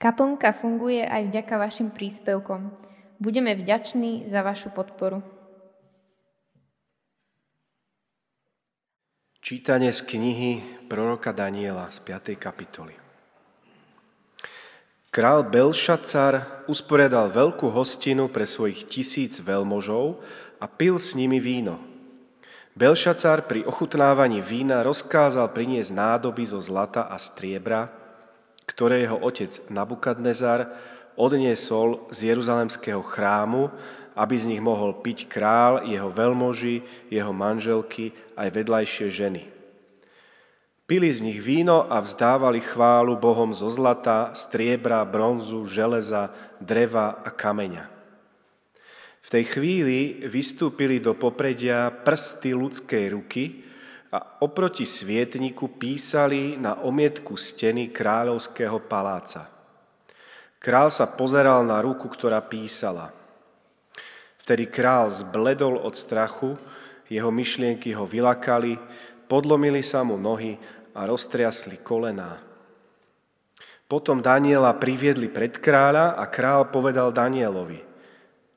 Kaplnka funguje aj vďaka vašim príspevkom. Budeme vďační za vašu podporu. Čítanie z knihy proroka Daniela z 5. kapitoly. Král Belšacar usporiadal veľkú hostinu pre svojich tisíc veľmožov a pil s nimi víno. Belšacar pri ochutnávaní vína rozkázal priniesť nádoby zo zlata a striebra, ktoré jeho otec Nabukadnezar odniesol z Jeruzalemského chrámu, aby z nich mohol piť král, jeho veľmoži, jeho manželky aj vedľajšie ženy. Pili z nich víno a vzdávali chválu Bohom zo zlata, striebra, bronzu, železa, dreva a kameňa. V tej chvíli vystúpili do popredia prsty ľudskej ruky, a oproti svietniku písali na omietku steny kráľovského paláca. Král sa pozeral na ruku, ktorá písala. Vtedy král zbledol od strachu, jeho myšlienky ho vylakali, podlomili sa mu nohy a roztriasli kolená. Potom Daniela priviedli pred kráľa a král povedal Danielovi,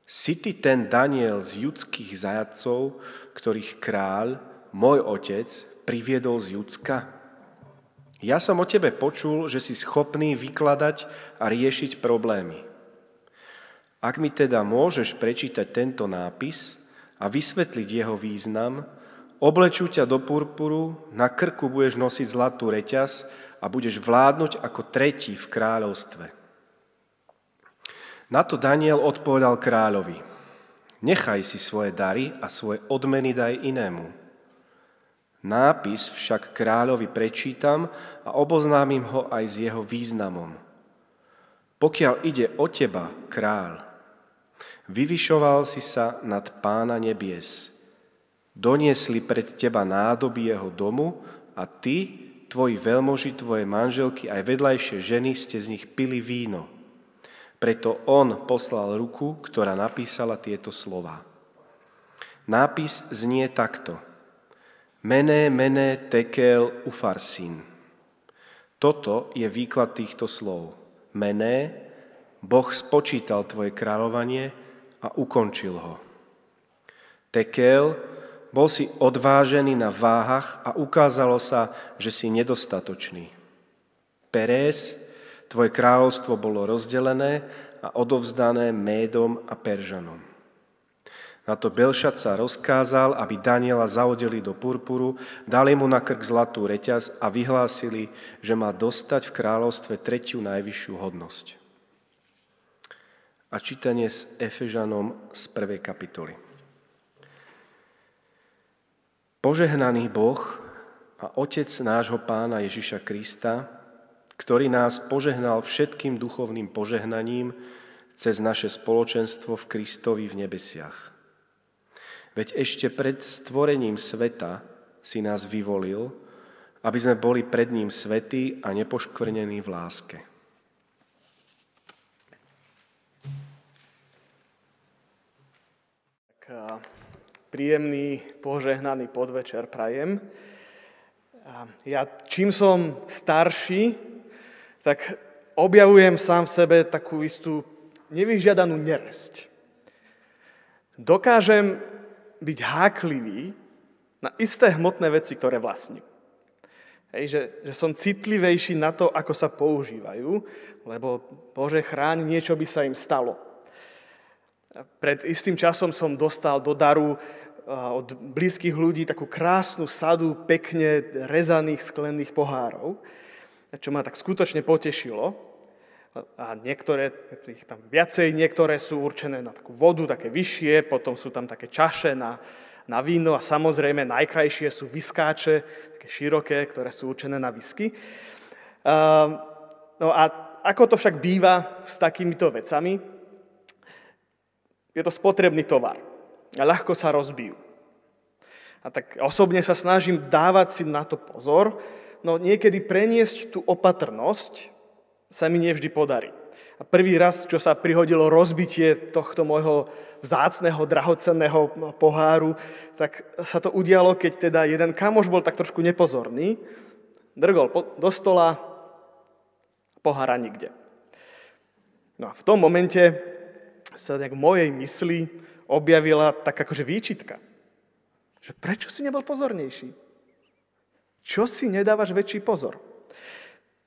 si ty ten Daniel z judských zajacov, ktorých kráľ, môj otec priviedol z Judska? Ja som o tebe počul, že si schopný vykladať a riešiť problémy. Ak mi teda môžeš prečítať tento nápis a vysvetliť jeho význam, oblečú ťa do purpuru, na krku budeš nosiť zlatú reťaz a budeš vládnuť ako tretí v kráľovstve. Na to Daniel odpovedal kráľovi, nechaj si svoje dary a svoje odmeny daj inému. Nápis však kráľovi prečítam a oboznámim ho aj s jeho významom. Pokiaľ ide o teba, kráľ, vyvyšoval si sa nad pána nebies. Doniesli pred teba nádoby jeho domu a ty, tvoji veľmoži, tvoje manželky, aj vedľajšie ženy ste z nich pili víno. Preto on poslal ruku, ktorá napísala tieto slova. Nápis znie takto – Mene, mene, tekel, ufarsin. Toto je výklad týchto slov. Mene, Boh spočítal tvoje kráľovanie a ukončil ho. Tekel, bol si odvážený na váhach a ukázalo sa, že si nedostatočný. Perez, tvoje kráľovstvo bolo rozdelené a odovzdané Médom a Peržanom. Na to sa rozkázal, aby Daniela zaodeli do purpuru, dali mu na krk zlatú reťaz a vyhlásili, že má dostať v kráľovstve tretiu najvyššiu hodnosť. A čítanie s Efežanom z prvej kapitoly. Požehnaný Boh a Otec nášho Pána Ježiša Krista, ktorý nás požehnal všetkým duchovným požehnaním cez naše spoločenstvo v Kristovi v nebesiach Veď ešte pred stvorením sveta si nás vyvolil, aby sme boli pred ním svetí a nepoškvrnení v láske. Tak, príjemný, požehnaný podvečer prajem. Ja čím som starší, tak objavujem sám v sebe takú istú nevyžiadanú neresť. Dokážem byť háklivý na isté hmotné veci, ktoré vlastním. Hej, že, že som citlivejší na to, ako sa používajú, lebo Bože chráň, niečo by sa im stalo. Pred istým časom som dostal do daru od blízkych ľudí takú krásnu sadu pekne rezaných sklených pohárov, čo ma tak skutočne potešilo. A niektoré, ich tam viacej, niektoré sú určené na takú vodu, také vyššie, potom sú tam také čaše na, na víno a samozrejme najkrajšie sú vyskáče, také široké, ktoré sú určené na whisky. Uh, no a ako to však býva s takýmito vecami, je to spotrebný tovar a ľahko sa rozbijú. A tak osobne sa snažím dávať si na to pozor, no niekedy preniesť tú opatrnosť sa mi nevždy podarí. A prvý raz, čo sa prihodilo rozbitie tohto môjho vzácného, drahocenného poháru, tak sa to udialo, keď teda jeden kamoš bol tak trošku nepozorný, drgol do stola, pohára nikde. No a v tom momente sa nejak v mojej mysli objavila tak akože výčitka. Že prečo si nebol pozornejší? Čo si nedávaš väčší pozor?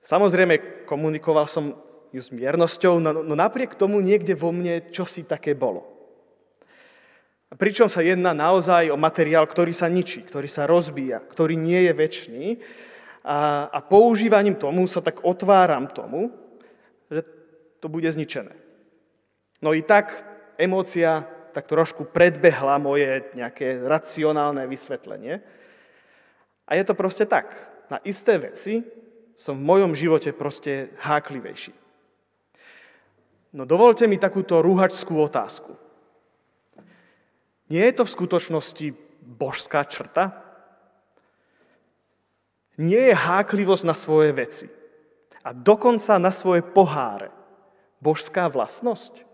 Samozrejme, komunikoval som ju s miernosťou, no, no napriek tomu niekde vo mne čosi také bolo. Pričom sa jedná naozaj o materiál, ktorý sa ničí, ktorý sa rozbíja, ktorý nie je väčší. A, a používaním tomu sa tak otváram tomu, že to bude zničené. No i tak emócia tak trošku predbehla moje nejaké racionálne vysvetlenie. A je to proste tak. Na isté veci som v mojom živote proste háklivejší. No dovolte mi takúto rúhačskú otázku. Nie je to v skutočnosti božská črta? Nie je háklivosť na svoje veci a dokonca na svoje poháre božská vlastnosť?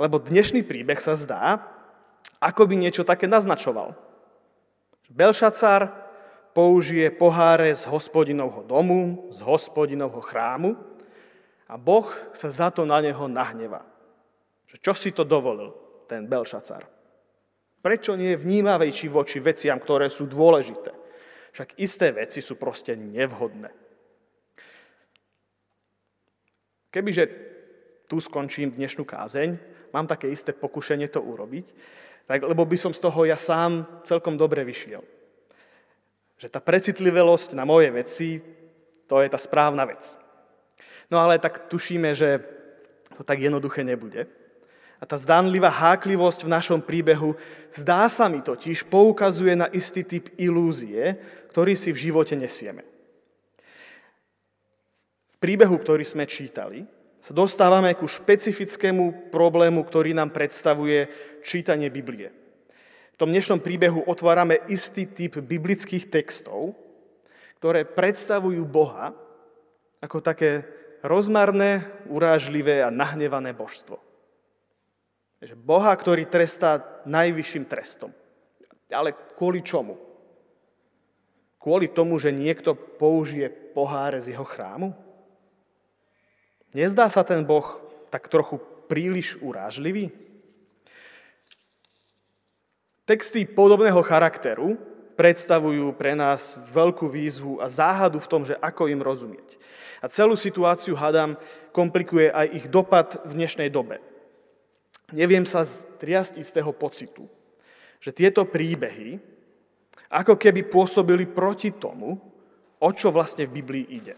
Lebo dnešný príbeh sa zdá, ako by niečo také naznačoval. Belšacar použije poháre z hospodinovho domu, z hospodinovho chrámu a Boh sa za to na neho nahneva. Čo si to dovolil, ten Belšacar? Prečo nie je vnímavejší voči veciam, ktoré sú dôležité? Však isté veci sú proste nevhodné. Kebyže tu skončím dnešnú kázeň, mám také isté pokušenie to urobiť, tak, lebo by som z toho ja sám celkom dobre vyšiel. Že tá precitlivosť na moje veci, to je tá správna vec. No ale tak tušíme, že to tak jednoduché nebude. A tá zdánlivá háklivosť v našom príbehu, zdá sa mi totiž, poukazuje na istý typ ilúzie, ktorý si v živote nesieme. V príbehu, ktorý sme čítali, sa dostávame ku špecifickému problému, ktorý nám predstavuje čítanie Biblie. Tom dnešnom príbehu otvárame istý typ biblických textov, ktoré predstavujú Boha ako také rozmarné, urážlivé a nahnevané božstvo. Boha, ktorý trestá najvyšším trestom. Ale kvôli čomu? Kvôli tomu, že niekto použije poháre z jeho chrámu? Nezdá sa ten Boh tak trochu príliš urážlivý? Texty podobného charakteru predstavujú pre nás veľkú výzvu a záhadu v tom, že ako im rozumieť. A celú situáciu, hadám, komplikuje aj ich dopad v dnešnej dobe. Neviem sa triasť istého pocitu, že tieto príbehy ako keby pôsobili proti tomu, o čo vlastne v Biblii ide.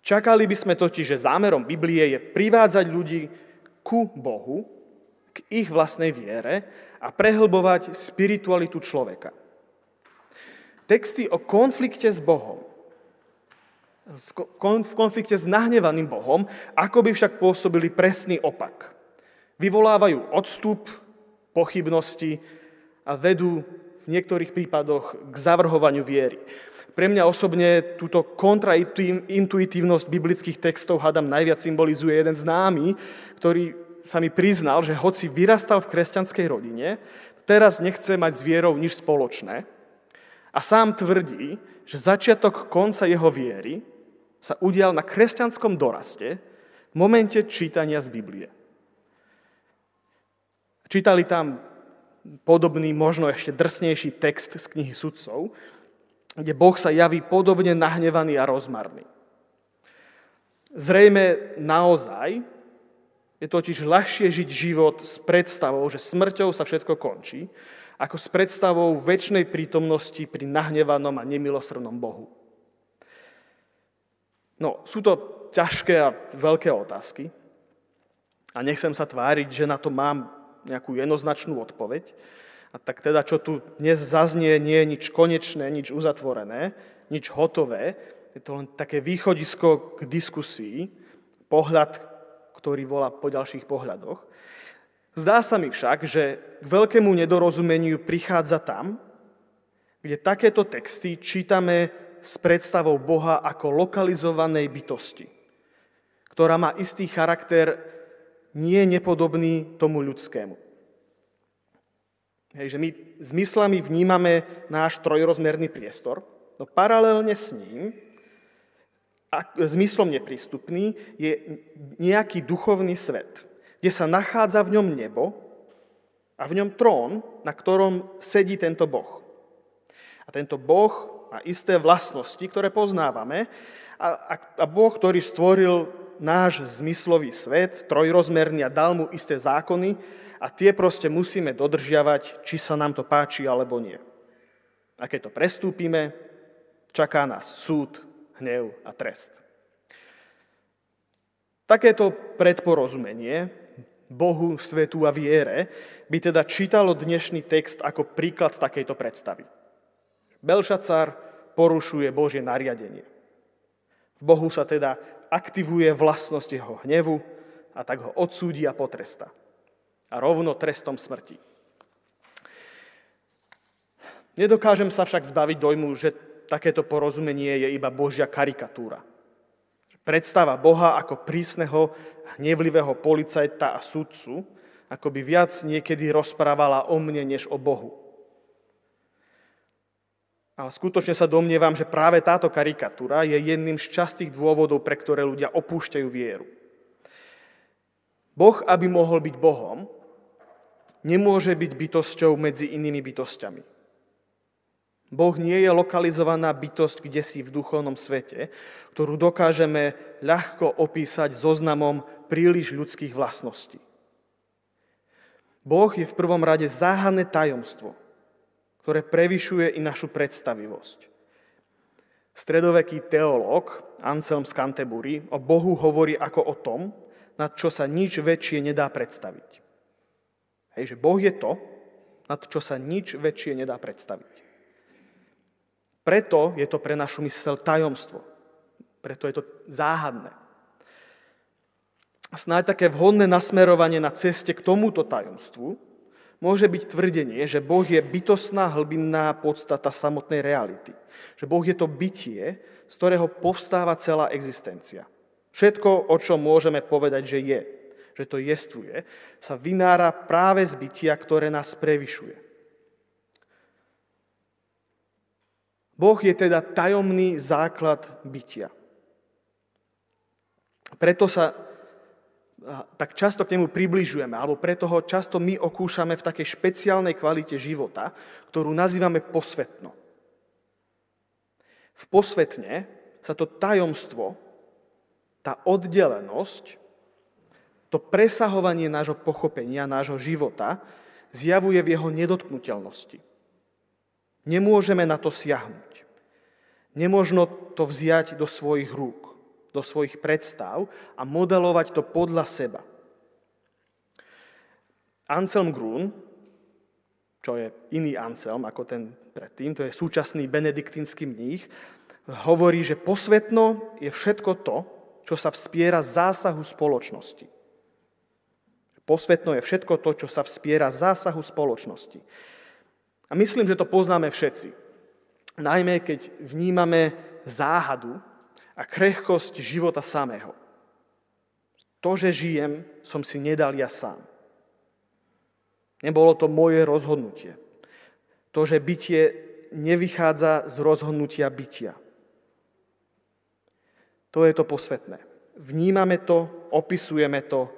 Čakali by sme totiž, že zámerom Biblie je privádzať ľudí ku Bohu, k ich vlastnej viere a prehlbovať spiritualitu človeka. Texty o konflikte s Bohom, v konflikte s nahnevaným Bohom, ako by však pôsobili presný opak. Vyvolávajú odstup, pochybnosti a vedú v niektorých prípadoch k zavrhovaniu viery. Pre mňa osobne túto kontraintuitívnosť biblických textov hádam najviac symbolizuje jeden známy, ktorý sa mi priznal, že hoci vyrastal v kresťanskej rodine, teraz nechce mať s vierou nič spoločné a sám tvrdí, že začiatok konca jeho viery sa udial na kresťanskom doraste v momente čítania z Biblie. Čítali tam podobný, možno ešte drsnejší text z knihy sudcov, kde Boh sa javí podobne nahnevaný a rozmarný. Zrejme naozaj je totiž ľahšie žiť život s predstavou, že smrťou sa všetko končí, ako s predstavou väčšnej prítomnosti pri nahnevanom a nemilosrdnom Bohu. No, sú to ťažké a veľké otázky a nechcem sa tváriť, že na to mám nejakú jednoznačnú odpoveď, a tak teda, čo tu dnes zaznie, nie je nič konečné, nič uzatvorené, nič hotové. Je to len také východisko k diskusii, pohľad, ktorý volá po ďalších pohľadoch. Zdá sa mi však, že k veľkému nedorozumeniu prichádza tam, kde takéto texty čítame s predstavou Boha ako lokalizovanej bytosti, ktorá má istý charakter nie nepodobný tomu ľudskému. Hej, že my zmyslami vnímame náš trojrozmerný priestor, no paralelne s ním zmyslom neprístupný, je nejaký duchovný svet, kde sa nachádza v ňom nebo a v ňom trón, na ktorom sedí tento Boh. A tento Boh má isté vlastnosti, ktoré poznávame a, a, a Boh, ktorý stvoril náš zmyslový svet, trojrozmerný a dal mu isté zákony a tie proste musíme dodržiavať, či sa nám to páči alebo nie. A keď to prestúpime, čaká nás súd, hnev a trest. Takéto predporozumenie Bohu, svetu a viere by teda čítalo dnešný text ako príklad takejto predstavy. Belšacar porušuje Božie nariadenie. V Bohu sa teda aktivuje vlastnosť jeho hnevu a tak ho odsúdi a potresta. A rovno trestom smrti. Nedokážem sa však zbaviť dojmu, že takéto porozumenie je iba Božia karikatúra. Predstava Boha ako prísneho, hnevlivého policajta a sudcu, ako by viac niekedy rozprávala o mne, než o Bohu. Ale skutočne sa domnievam, že práve táto karikatúra je jedným z častých dôvodov, pre ktoré ľudia opúšťajú vieru. Boh, aby mohol byť Bohom, nemôže byť bytosťou medzi inými bytostiami. Boh nie je lokalizovaná bytosť kde si v duchovnom svete, ktorú dokážeme ľahko opísať zoznamom príliš ľudských vlastností. Boh je v prvom rade záhadné tajomstvo, ktoré prevyšuje i našu predstavivosť. Stredoveký teológ Anselm z Canterbury o Bohu hovorí ako o tom, nad čo sa nič väčšie nedá predstaviť. Hej, že Boh je to, nad čo sa nič väčšie nedá predstaviť. Preto je to pre našu mysel tajomstvo. Preto je to záhadné. Snáď také vhodné nasmerovanie na ceste k tomuto tajomstvu môže byť tvrdenie, že Boh je bytostná hlbinná podstata samotnej reality. Že Boh je to bytie, z ktorého povstáva celá existencia. Všetko, o čom môžeme povedať, že je, že to jestvuje, sa vynára práve z bytia, ktoré nás prevyšuje. Boh je teda tajomný základ bytia. Preto sa tak často k nemu približujeme, alebo preto ho často my okúšame v takej špeciálnej kvalite života, ktorú nazývame posvetno. V posvetne sa to tajomstvo, tá oddelenosť, to presahovanie nášho pochopenia, nášho života, zjavuje v jeho nedotknutelnosti. Nemôžeme na to siahnuť. Nemožno to vziať do svojich rúk, do svojich predstav a modelovať to podľa seba. Anselm Grun, čo je iný Anselm ako ten predtým, to je súčasný benediktínsky mních, hovorí, že posvetno je všetko to, čo sa vspiera zásahu spoločnosti. Posvetno je všetko to, čo sa vspiera zásahu spoločnosti. A myslím, že to poznáme všetci. Najmä keď vnímame záhadu a krehkosť života samého. To, že žijem, som si nedal ja sám. Nebolo to moje rozhodnutie. To, že bytie nevychádza z rozhodnutia bytia. To je to posvetné. Vnímame to, opisujeme to,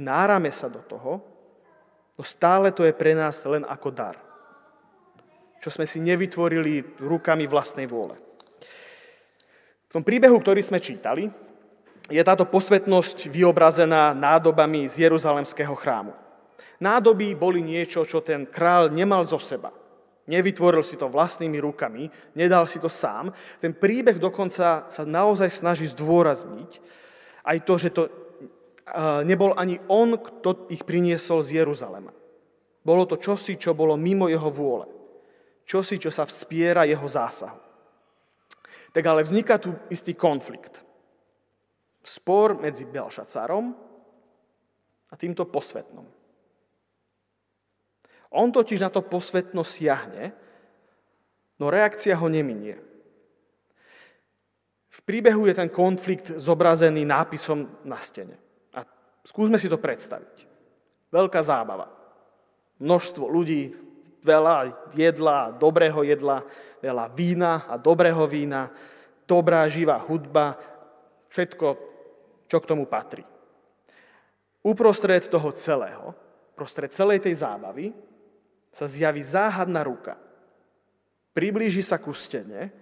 vnárame sa do toho, no stále to je pre nás len ako dar čo sme si nevytvorili rukami vlastnej vôle. V tom príbehu, ktorý sme čítali, je táto posvetnosť vyobrazená nádobami z Jeruzalemského chrámu. Nádoby boli niečo, čo ten král nemal zo seba. Nevytvoril si to vlastnými rukami, nedal si to sám. Ten príbeh dokonca sa naozaj snaží zdôrazniť aj to, že to nebol ani on, kto ich priniesol z Jeruzalema. Bolo to čosi, čo bolo mimo jeho vôle čosi, čo sa vspiera jeho zásahu. Tak ale vzniká tu istý konflikt. Spor medzi Belšacarom a týmto posvetnom. On totiž na to posvetno siahne, no reakcia ho neminie. V príbehu je ten konflikt zobrazený nápisom na stene. A skúsme si to predstaviť. Veľká zábava. Množstvo ľudí veľa jedla, dobrého jedla, veľa vína a dobrého vína, dobrá živá hudba všetko, čo k tomu patrí. Uprostred toho celého, prostred celej tej zábavy, sa zjaví záhadná ruka. Priblíži sa ku stene,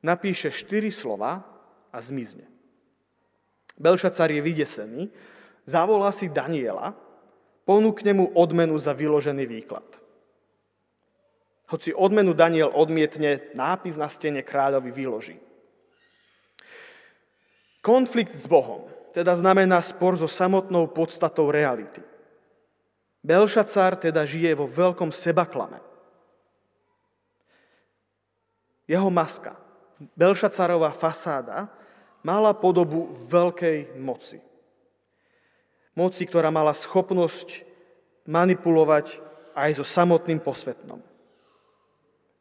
napíše štyri slova a zmizne. Belšacar je vydesený, zavolá si Daniela, ponúkne mu odmenu za vyložený výklad. Hoci odmenu Daniel odmietne, nápis na stene kráľovi vyloží. Konflikt s Bohom teda znamená spor so samotnou podstatou reality. Belšacar teda žije vo veľkom sebaklame. Jeho maska, Belšacarová fasáda, mala podobu veľkej moci. Moci, ktorá mala schopnosť manipulovať aj so samotným posvetnom.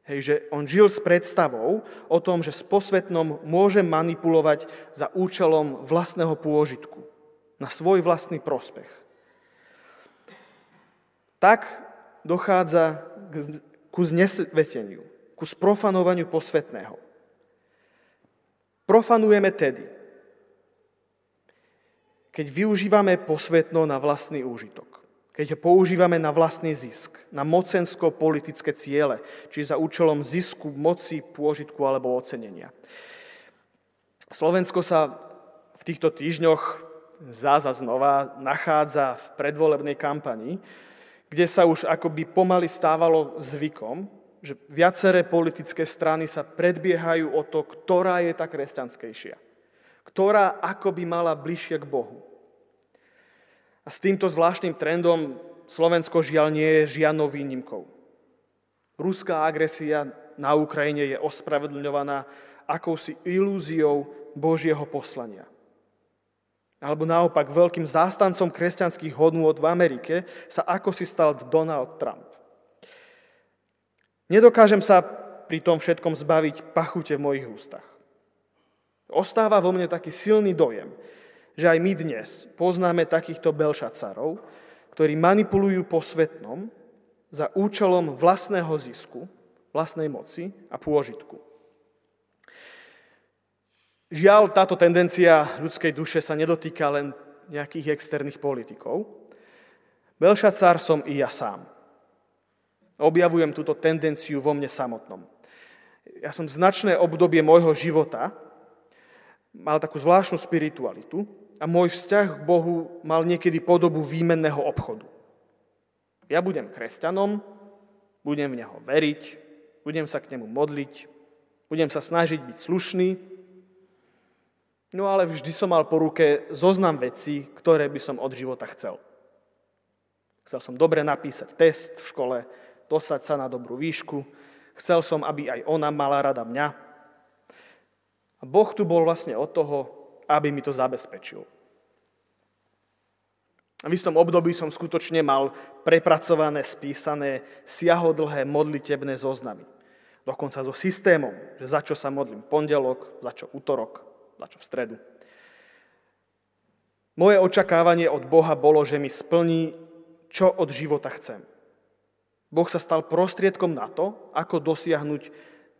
Hej, že on žil s predstavou o tom, že s posvetnom môže manipulovať za účelom vlastného pôžitku, na svoj vlastný prospech. Tak dochádza ku znesveteniu, ku sprofanovaniu posvetného. Profanujeme tedy, keď využívame posvetno na vlastný úžitok keď ho používame na vlastný zisk, na mocensko-politické ciele, či za účelom zisku, moci, pôžitku alebo ocenenia. Slovensko sa v týchto týždňoch záza znova nachádza v predvolebnej kampani, kde sa už akoby pomaly stávalo zvykom, že viaceré politické strany sa predbiehajú o to, ktorá je tá kresťanskejšia. Ktorá akoby mala bližšie k Bohu. A s týmto zvláštnym trendom Slovensko žiaľ nie je žiadnou výnimkou. Ruská agresia na Ukrajine je ospravedlňovaná akousi ilúziou Božieho poslania. Alebo naopak veľkým zástancom kresťanských hodnôt v Amerike sa ako si stal Donald Trump. Nedokážem sa pri tom všetkom zbaviť pachute v mojich ústach. Ostáva vo mne taký silný dojem, že aj my dnes poznáme takýchto belšacarov, ktorí manipulujú posvetnom za účelom vlastného zisku, vlastnej moci a pôžitku. Žiaľ, táto tendencia ľudskej duše sa nedotýka len nejakých externých politikov. Belšacar som i ja sám. Objavujem túto tendenciu vo mne samotnom. Ja som značné obdobie môjho života mal takú zvláštnu spiritualitu, a môj vzťah k Bohu mal niekedy podobu výmenného obchodu. Ja budem kresťanom, budem v Neho veriť, budem sa k Nemu modliť, budem sa snažiť byť slušný, no ale vždy som mal po ruke zoznam vecí, ktoré by som od života chcel. Chcel som dobre napísať test v škole, dostať sa na dobrú výšku, chcel som, aby aj ona mala rada mňa. A Boh tu bol vlastne od toho, aby mi to zabezpečil. V istom období som skutočne mal prepracované, spísané, siahodlhé modlitebné zoznamy. Dokonca so systémom, že za čo sa modlím pondelok, za čo útorok, za čo v stredu. Moje očakávanie od Boha bolo, že mi splní, čo od života chcem. Boh sa stal prostriedkom na to, ako dosiahnuť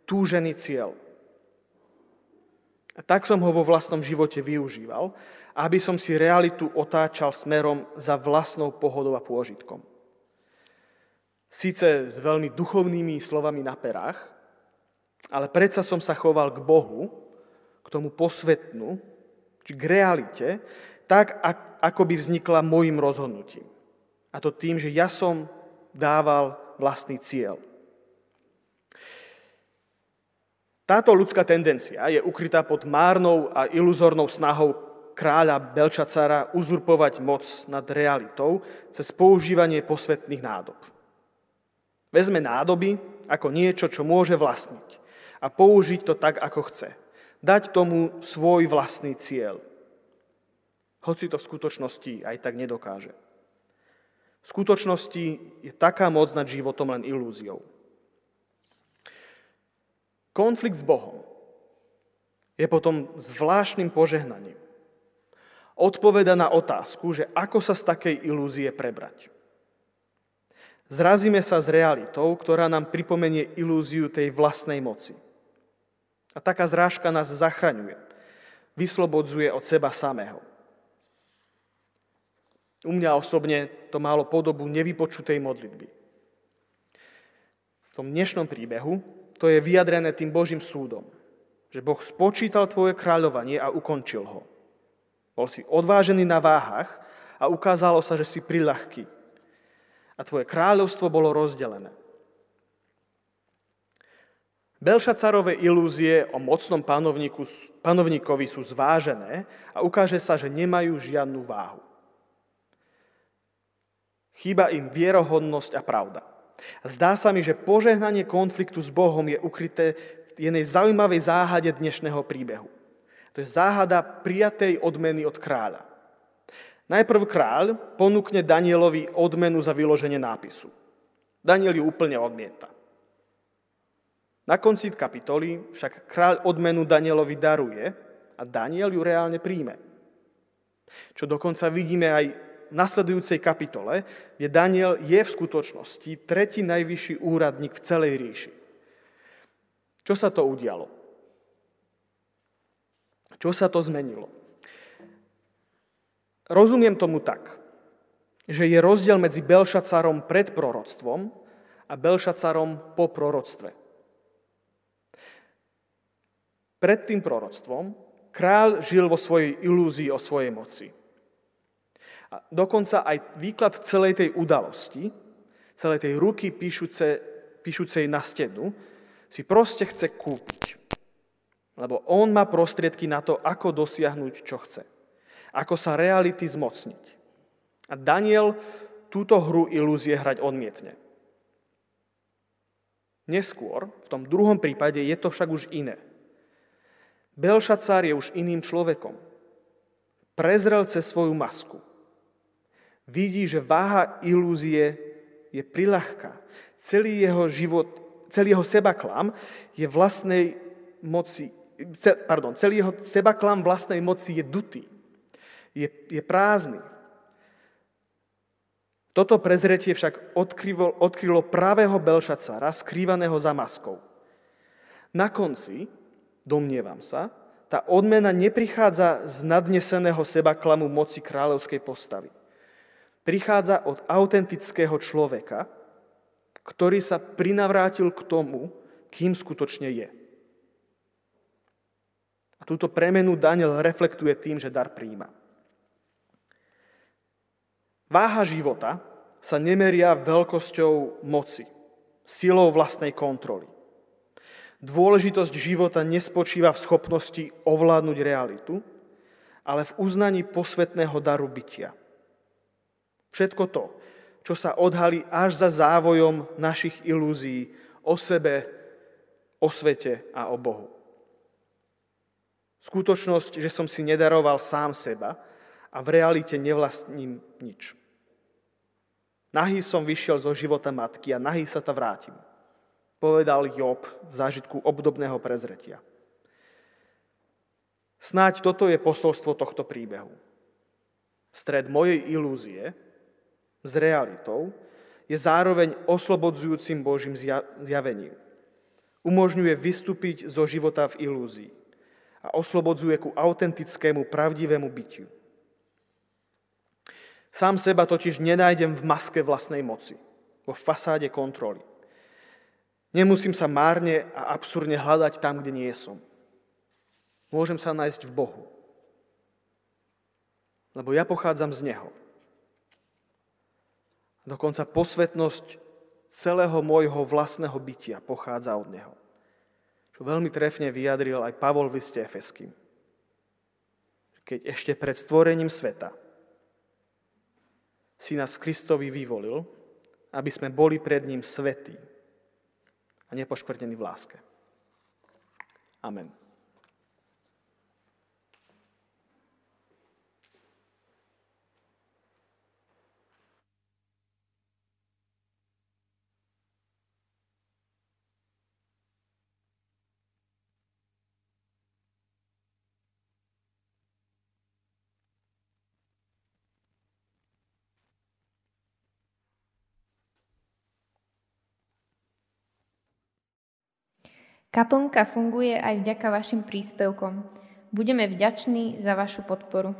túžený cieľ – a tak som ho vo vlastnom živote využíval, aby som si realitu otáčal smerom za vlastnou pohodou a pôžitkom. Sice s veľmi duchovnými slovami na perách, ale predsa som sa choval k Bohu, k tomu posvetnu, či k realite, tak, ako by vznikla môjim rozhodnutím. A to tým, že ja som dával vlastný cieľ. Táto ľudská tendencia je ukrytá pod márnou a iluzornou snahou kráľa Belčacara uzurpovať moc nad realitou cez používanie posvetných nádob. Vezme nádoby ako niečo, čo môže vlastniť a použiť to tak, ako chce. Dať tomu svoj vlastný cieľ. Hoci to v skutočnosti aj tak nedokáže. V skutočnosti je taká moc nad životom len ilúziou. Konflikt s Bohom je potom zvláštnym požehnaním. Odpoveda na otázku, že ako sa z takej ilúzie prebrať. Zrazíme sa s realitou, ktorá nám pripomenie ilúziu tej vlastnej moci. A taká zrážka nás zachraňuje. vyslobodzuje od seba samého. U mňa osobne to malo podobu nevypočutej modlitby. V tom dnešnom príbehu to je vyjadrené tým Božím súdom, že Boh spočítal tvoje kráľovanie a ukončil ho. Bol si odvážený na váhach a ukázalo sa, že si prilahký. A tvoje kráľovstvo bolo rozdelené. Belšacarové ilúzie o mocnom panovníkovi sú zvážené a ukáže sa, že nemajú žiadnu váhu. Chýba im vierohodnosť a pravda. Zdá sa mi, že požehnanie konfliktu s Bohom je ukryté v jednej zaujímavej záhade dnešného príbehu. To je záhada prijatej odmeny od kráľa. Najprv kráľ ponúkne Danielovi odmenu za vyloženie nápisu. Daniel ju úplne odmieta. Na konci kapitoly však kráľ odmenu Danielovi daruje a Daniel ju reálne príjme. Čo dokonca vidíme aj nasledujúcej kapitole, kde Daniel je v skutočnosti tretí najvyšší úradník v celej ríši. Čo sa to udialo? Čo sa to zmenilo? Rozumiem tomu tak, že je rozdiel medzi Belšacarom pred proroctvom a Belšacarom po proroctve. Pred tým proroctvom král žil vo svojej ilúzii o svojej moci. A dokonca aj výklad celej tej udalosti, celej tej ruky píšuce, píšucej na stenu, si proste chce kúpiť. Lebo on má prostriedky na to, ako dosiahnuť, čo chce. Ako sa reality zmocniť. A Daniel túto hru ilúzie hrať odmietne. Neskôr, v tom druhom prípade, je to však už iné. Belšacár je už iným človekom. Prezrel cez svoju masku vidí, že váha ilúzie je prilahká. Celý jeho život, celý jeho sebaklam je vlastnej moci, pardon, celý jeho sebaklam vlastnej moci je dutý. Je, je prázdny. Toto prezretie však odkrylo, odkrylo pravého Belšacára, skrývaného za maskou. Na konci, domnievam sa, tá odmena neprichádza z nadneseného sebaklamu moci kráľovskej postavy prichádza od autentického človeka, ktorý sa prinavrátil k tomu, kým skutočne je. A túto premenu Daniel reflektuje tým, že dar príjma. Váha života sa nemeria veľkosťou moci, silou vlastnej kontroly. Dôležitosť života nespočíva v schopnosti ovládnuť realitu, ale v uznaní posvetného daru bytia – Všetko to, čo sa odhalí až za závojom našich ilúzií o sebe, o svete a o Bohu. Skutočnosť, že som si nedaroval sám seba a v realite nevlastním nič. Nahý som vyšiel zo života matky a nahý sa ta vrátim. Povedal Job v zážitku obdobného prezretia. Snáď toto je posolstvo tohto príbehu. Stred mojej ilúzie, s realitou, je zároveň oslobodzujúcim Božím zjavením. Umožňuje vystúpiť zo života v ilúzii a oslobodzuje ku autentickému, pravdivému bytiu. Sám seba totiž nenájdem v maske vlastnej moci, vo fasáde kontroly. Nemusím sa márne a absurdne hľadať tam, kde nie som. Môžem sa nájsť v Bohu. Lebo ja pochádzam z Neho. Dokonca posvetnosť celého môjho vlastného bytia pochádza od Neho. Čo veľmi trefne vyjadril aj Pavol v liste Efeským. Keď ešte pred stvorením sveta si nás v Kristovi vyvolil, aby sme boli pred ním svetí a nepoškvrnení v láske. Amen. Kaplnka funguje aj vďaka vašim príspevkom. Budeme vďační za vašu podporu.